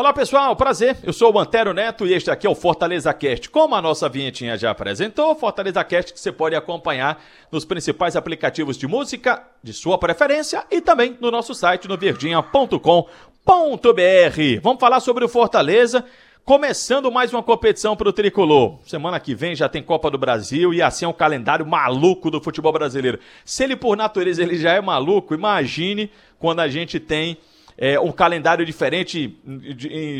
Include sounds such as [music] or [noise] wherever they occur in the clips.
Olá pessoal, prazer. Eu sou o Antero Neto e este aqui é o Fortaleza Cast. Como a nossa vinhetinha já apresentou, Fortaleza Cast que você pode acompanhar nos principais aplicativos de música de sua preferência e também no nosso site no verdinha.com br. Vamos falar sobre o Fortaleza. Começando mais uma competição para o Tricolor. Semana que vem já tem Copa do Brasil e assim é um calendário maluco do futebol brasileiro. Se ele por natureza ele já é maluco, imagine quando a gente tem é, um calendário diferente.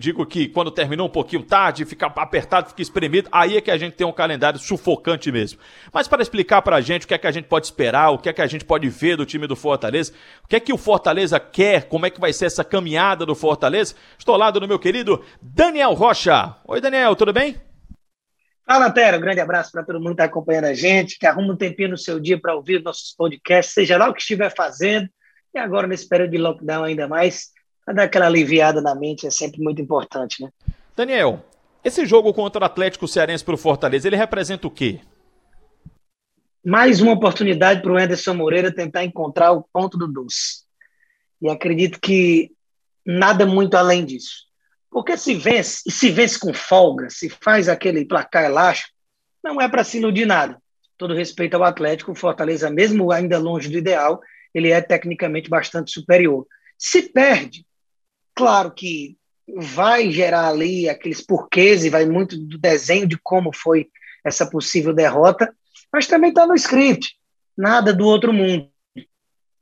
Digo que quando terminou um pouquinho tarde, fica apertado, fica espremido, aí é que a gente tem um calendário sufocante mesmo. Mas para explicar para a gente o que é que a gente pode esperar, o que é que a gente pode ver do time do Fortaleza, o que é que o Fortaleza quer, como é que vai ser essa caminhada do Fortaleza, estou ao lado do meu querido Daniel Rocha. Oi, Daniel, tudo bem? Fala, Tero. Um grande abraço para todo mundo que está acompanhando a gente, que arruma um tempinho no seu dia para ouvir nossos podcasts, seja lá o que estiver fazendo. E agora, nesse período de lockdown, ainda mais, para dar aquela aliviada na mente é sempre muito importante, né? Daniel, esse jogo contra o Atlético Cearense para o Fortaleza, ele representa o quê? Mais uma oportunidade para o Anderson Moreira tentar encontrar o ponto do doce. E acredito que nada muito além disso. Porque se vence, e se vence com folga, se faz aquele placar elástico, não é para se iludir nada. Todo respeito ao Atlético, o Fortaleza, mesmo ainda longe do ideal, ele é tecnicamente bastante superior. Se perde, claro que vai gerar ali aqueles porquês e vai muito do desenho de como foi essa possível derrota, mas também está no script, nada do outro mundo.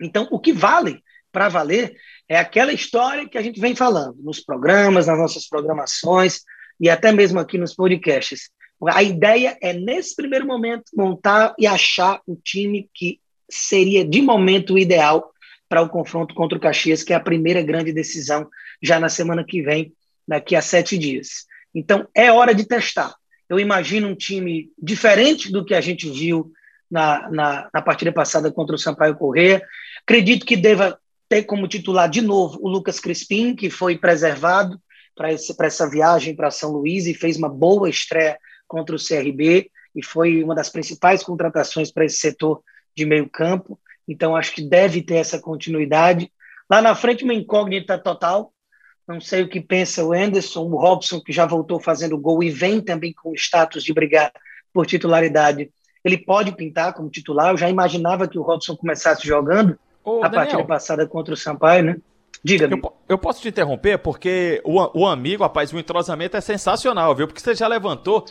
Então, o que vale para valer é aquela história que a gente vem falando nos programas, nas nossas programações e até mesmo aqui nos podcasts. A ideia é, nesse primeiro momento, montar e achar o time que seria, de momento, ideal para o confronto contra o Caxias, que é a primeira grande decisão já na semana que vem, daqui a sete dias. Então, é hora de testar. Eu imagino um time diferente do que a gente viu na, na, na partida passada contra o Sampaio Corrêa. Acredito que deva ter como titular de novo o Lucas Crispim, que foi preservado para essa viagem para São Luís e fez uma boa estreia contra o CRB e foi uma das principais contratações para esse setor de meio campo, então acho que deve ter essa continuidade. Lá na frente, uma incógnita total. Não sei o que pensa o Anderson, o Robson, que já voltou fazendo gol e vem também com o status de brigar por titularidade. Ele pode pintar como titular. Eu já imaginava que o Robson começasse jogando Ô, a Daniel, partida passada contra o Sampaio, né? Diga-me. Eu, eu, posso te interromper porque o, o amigo, rapaz, o entrosamento é sensacional, viu? Porque você já levantou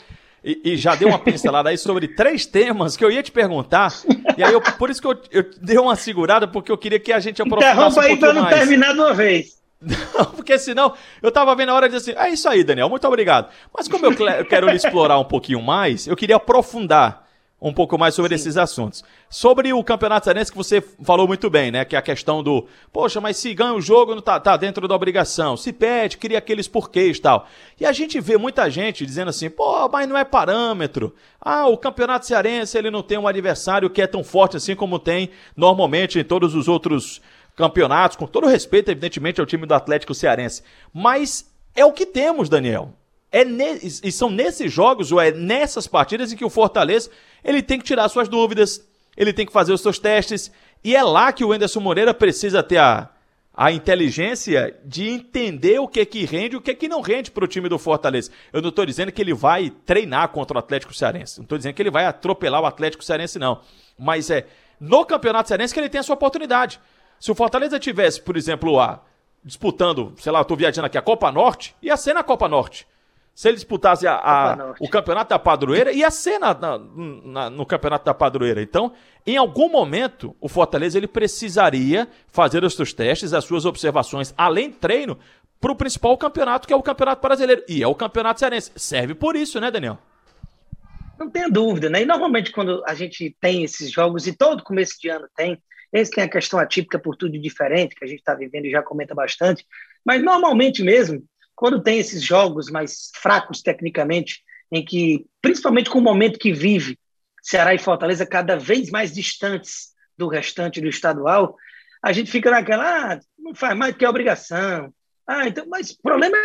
e, e, já deu uma pincelada aí sobre três temas que eu ia te perguntar. E aí, eu, por isso que eu, eu dei uma segurada, porque eu queria que a gente aprofundasse Interrompa um aí para não terminar de uma vez. [laughs] Não, porque senão eu tava vendo a hora de assim, é isso aí, Daniel, muito obrigado. Mas como eu, eu quero explorar um pouquinho mais, eu queria aprofundar um pouco mais sobre Sim. esses assuntos. Sobre o Campeonato Cearense que você falou muito bem, né? Que é a questão do, poxa, mas se ganha o jogo, não tá, tá dentro da obrigação. Se perde, cria aqueles porquês e tal. E a gente vê muita gente dizendo assim, pô, mas não é parâmetro. Ah, o Campeonato Cearense, ele não tem um adversário que é tão forte assim como tem normalmente em todos os outros campeonatos, com todo respeito, evidentemente, ao time do Atlético Cearense. Mas é o que temos, Daniel. É ne... E são nesses jogos, ou é nessas partidas em que o Fortaleza ele tem que tirar suas dúvidas, ele tem que fazer os seus testes, e é lá que o Enderson Moreira precisa ter a, a inteligência de entender o que é que rende e o que é que não rende para o time do Fortaleza. Eu não estou dizendo que ele vai treinar contra o Atlético Cearense, não estou dizendo que ele vai atropelar o Atlético Cearense, não. Mas é no Campeonato Cearense que ele tem a sua oportunidade. Se o Fortaleza tivesse, por exemplo, a disputando, sei lá, eu estou viajando aqui, a Copa Norte, ia ser na Copa Norte se ele disputasse a, a, o campeonato da padroeira, ia ser na, na, na, no campeonato da padroeira. Então, em algum momento, o Fortaleza ele precisaria fazer os seus testes, as suas observações, além de treino, para o principal campeonato, que é o Campeonato Brasileiro. E é o Campeonato Cearense. Serve por isso, né, Daniel? Não tenha dúvida, né? E normalmente, quando a gente tem esses jogos, e todo começo de ano tem, esse tem a questão atípica por tudo diferente, que a gente está vivendo e já comenta bastante, mas normalmente mesmo, quando tem esses jogos mais fracos tecnicamente, em que, principalmente com o momento que vive Ceará e Fortaleza cada vez mais distantes do restante do estadual, a gente fica naquela, ah, não faz mais do que obrigação. Ah, então, mas o problema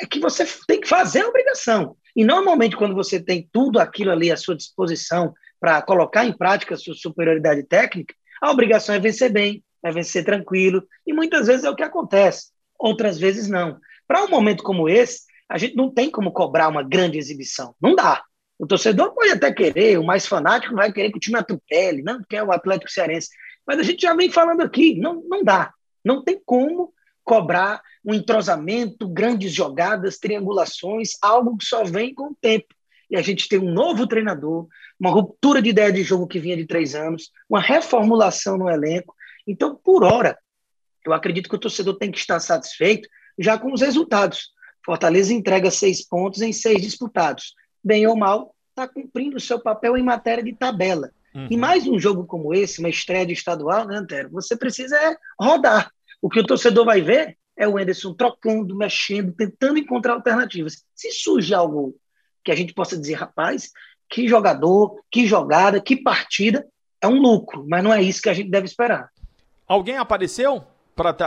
é que você tem que fazer a obrigação. E normalmente, quando você tem tudo aquilo ali à sua disposição para colocar em prática a sua superioridade técnica, a obrigação é vencer bem, é vencer tranquilo, e muitas vezes é o que acontece, outras vezes não. Para um momento como esse, a gente não tem como cobrar uma grande exibição, não dá. O torcedor pode até querer, o mais fanático vai querer que o time atropele, não quer o Atlético Cearense, mas a gente já vem falando aqui, não, não dá, não tem como cobrar um entrosamento, grandes jogadas, triangulações, algo que só vem com o tempo. E a gente tem um novo treinador, uma ruptura de ideia de jogo que vinha de três anos, uma reformulação no elenco. Então, por hora, eu acredito que o torcedor tem que estar satisfeito já com os resultados. Fortaleza entrega seis pontos em seis disputados. Bem ou mal, está cumprindo o seu papel em matéria de tabela. Uhum. E mais um jogo como esse, uma estreia de estadual, né, Antero? Você precisa é rodar. O que o torcedor vai ver é o Enderson trocando, mexendo, tentando encontrar alternativas. Se surge algo que a gente possa dizer, rapaz, que jogador, que jogada, que partida, é um lucro, mas não é isso que a gente deve esperar. Alguém apareceu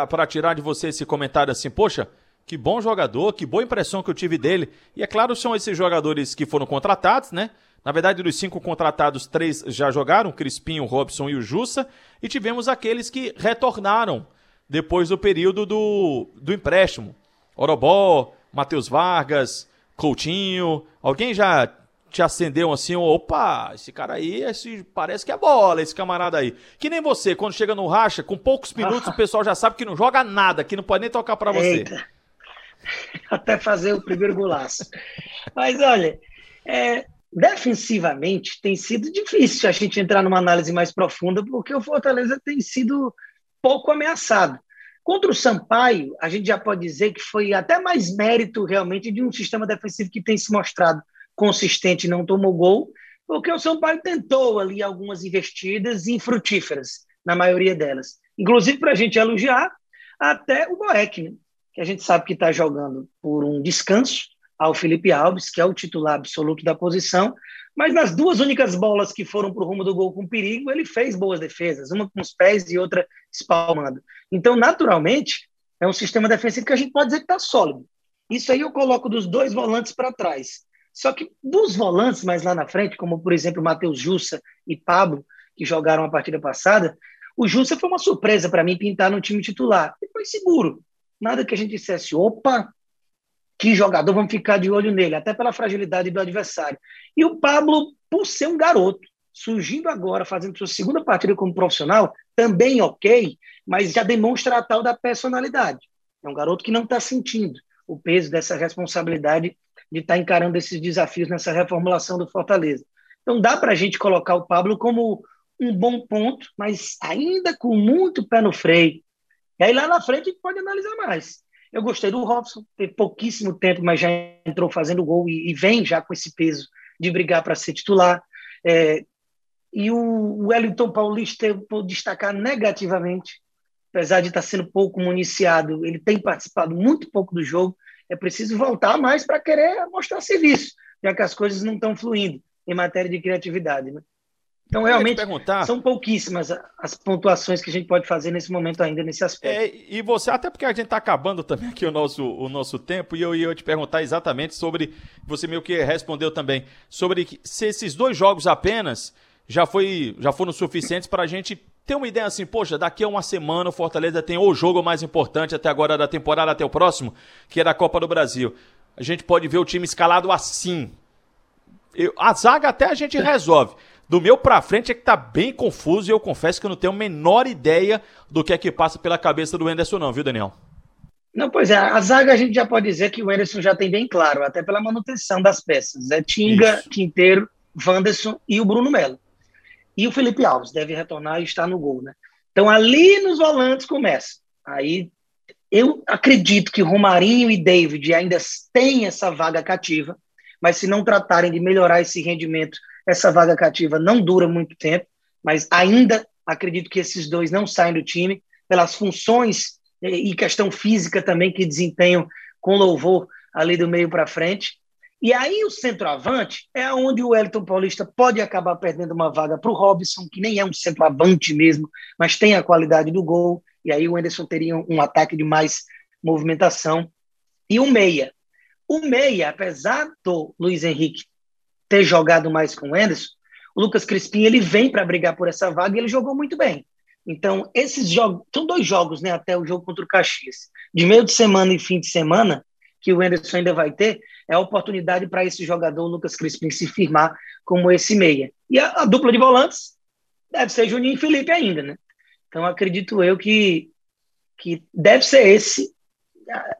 para tirar de você esse comentário assim, poxa, que bom jogador, que boa impressão que eu tive dele. E é claro, são esses jogadores que foram contratados, né? Na verdade, dos cinco contratados, três já jogaram, Crispim, Robson e o Jussa. E tivemos aqueles que retornaram depois do período do, do empréstimo. Orobó, Matheus Vargas, Coutinho. Alguém já te acendeu assim, opa, esse cara aí, esse, parece que é bola, esse camarada aí. Que nem você, quando chega no racha, com poucos minutos o pessoal já sabe que não joga nada, que não pode nem tocar para você. [laughs] Até fazer o primeiro golaço. Mas olha, é, defensivamente tem sido difícil a gente entrar numa análise mais profunda, porque o Fortaleza tem sido pouco ameaçado. Contra o Sampaio, a gente já pode dizer que foi até mais mérito realmente de um sistema defensivo que tem se mostrado consistente não tomou gol, porque o Sampaio tentou ali algumas investidas infrutíferas, na maioria delas. Inclusive, para a gente elogiar, até o Boeck, né? que a gente sabe que está jogando por um descanso ao Felipe Alves, que é o titular absoluto da posição, mas nas duas únicas bolas que foram para o rumo do gol com perigo, ele fez boas defesas, uma com os pés e outra espalmando. Então, naturalmente, é um sistema defensivo que a gente pode dizer que está sólido. Isso aí eu coloco dos dois volantes para trás. Só que dos volantes mais lá na frente, como por exemplo Matheus Jussa e Pablo, que jogaram a partida passada, o Jussa foi uma surpresa para mim pintar no time titular. Ele foi seguro. Nada que a gente dissesse, opa, que jogador, vamos ficar de olho nele, até pela fragilidade do adversário. E o Pablo, por ser um garoto, surgindo agora, fazendo sua segunda partida como profissional, também ok, mas já demonstra a tal da personalidade. É um garoto que não está sentindo o peso dessa responsabilidade de estar tá encarando esses desafios nessa reformulação do Fortaleza. Então dá para a gente colocar o Pablo como um bom ponto, mas ainda com muito pé no freio. E aí lá na frente pode analisar mais. Eu gostei do Robson, teve pouquíssimo tempo, mas já entrou fazendo gol e, e vem já com esse peso de brigar para ser titular. É, e o Wellington Paulista eu vou destacar negativamente, apesar de estar sendo pouco municiado, ele tem participado muito pouco do jogo. É preciso voltar mais para querer mostrar serviço, já que as coisas não estão fluindo em matéria de criatividade. Né? Então, realmente, são pouquíssimas as pontuações que a gente pode fazer nesse momento ainda, nesse aspecto. É, e você, até porque a gente está acabando também aqui o nosso, o nosso tempo, e eu ia te perguntar exatamente sobre, você meio que respondeu também, sobre se esses dois jogos apenas já, foi, já foram suficientes para a gente ter uma ideia assim, poxa, daqui a uma semana o Fortaleza tem o jogo mais importante até agora da temporada, até o próximo, que é da Copa do Brasil. A gente pode ver o time escalado assim. Eu, a zaga até a gente resolve. Do meu pra frente é que tá bem confuso e eu confesso que eu não tenho a menor ideia do que é que passa pela cabeça do Enderson, não, viu, Daniel? Não, pois é, a zaga a gente já pode dizer que o Enderson já tem bem claro, até pela manutenção das peças. É Tinga, Isso. Quinteiro, Wanderson e o Bruno Melo. E o Felipe Alves deve retornar e estar no gol, né? Então ali nos volantes começa. Aí eu acredito que Romarinho e David ainda têm essa vaga cativa, mas se não tratarem de melhorar esse rendimento essa vaga cativa não dura muito tempo, mas ainda acredito que esses dois não saem do time pelas funções e questão física também que desempenham com louvor ali do meio para frente. E aí o centroavante é onde o Elton Paulista pode acabar perdendo uma vaga para o Robson, que nem é um centroavante mesmo, mas tem a qualidade do gol. E aí o Anderson teria um ataque de mais movimentação. E o meia. O meia, apesar do Luiz Henrique ter jogado mais com o Anderson, o Lucas Crispim ele vem para brigar por essa vaga e ele jogou muito bem. Então, esses jogos, são dois jogos, né, até o jogo contra o Caxias. De meio de semana e fim de semana, que o Anderson ainda vai ter, é a oportunidade para esse jogador, Lucas Crispim, se firmar como esse meia. E a, a, dupla de volantes deve ser Juninho e Felipe ainda, né? Então, acredito eu que, que deve ser esse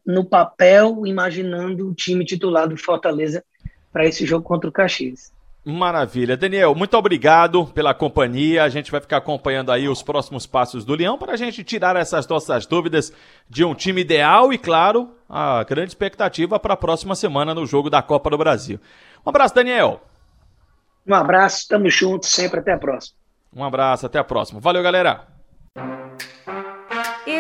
no papel, imaginando o time titular do Fortaleza para esse jogo contra o Caxias. Maravilha. Daniel, muito obrigado pela companhia. A gente vai ficar acompanhando aí os próximos passos do Leão para a gente tirar essas nossas dúvidas de um time ideal e, claro, a grande expectativa para a próxima semana no jogo da Copa do Brasil. Um abraço, Daniel. Um abraço, estamos juntos sempre. Até a próxima. Um abraço, até a próxima. Valeu, galera.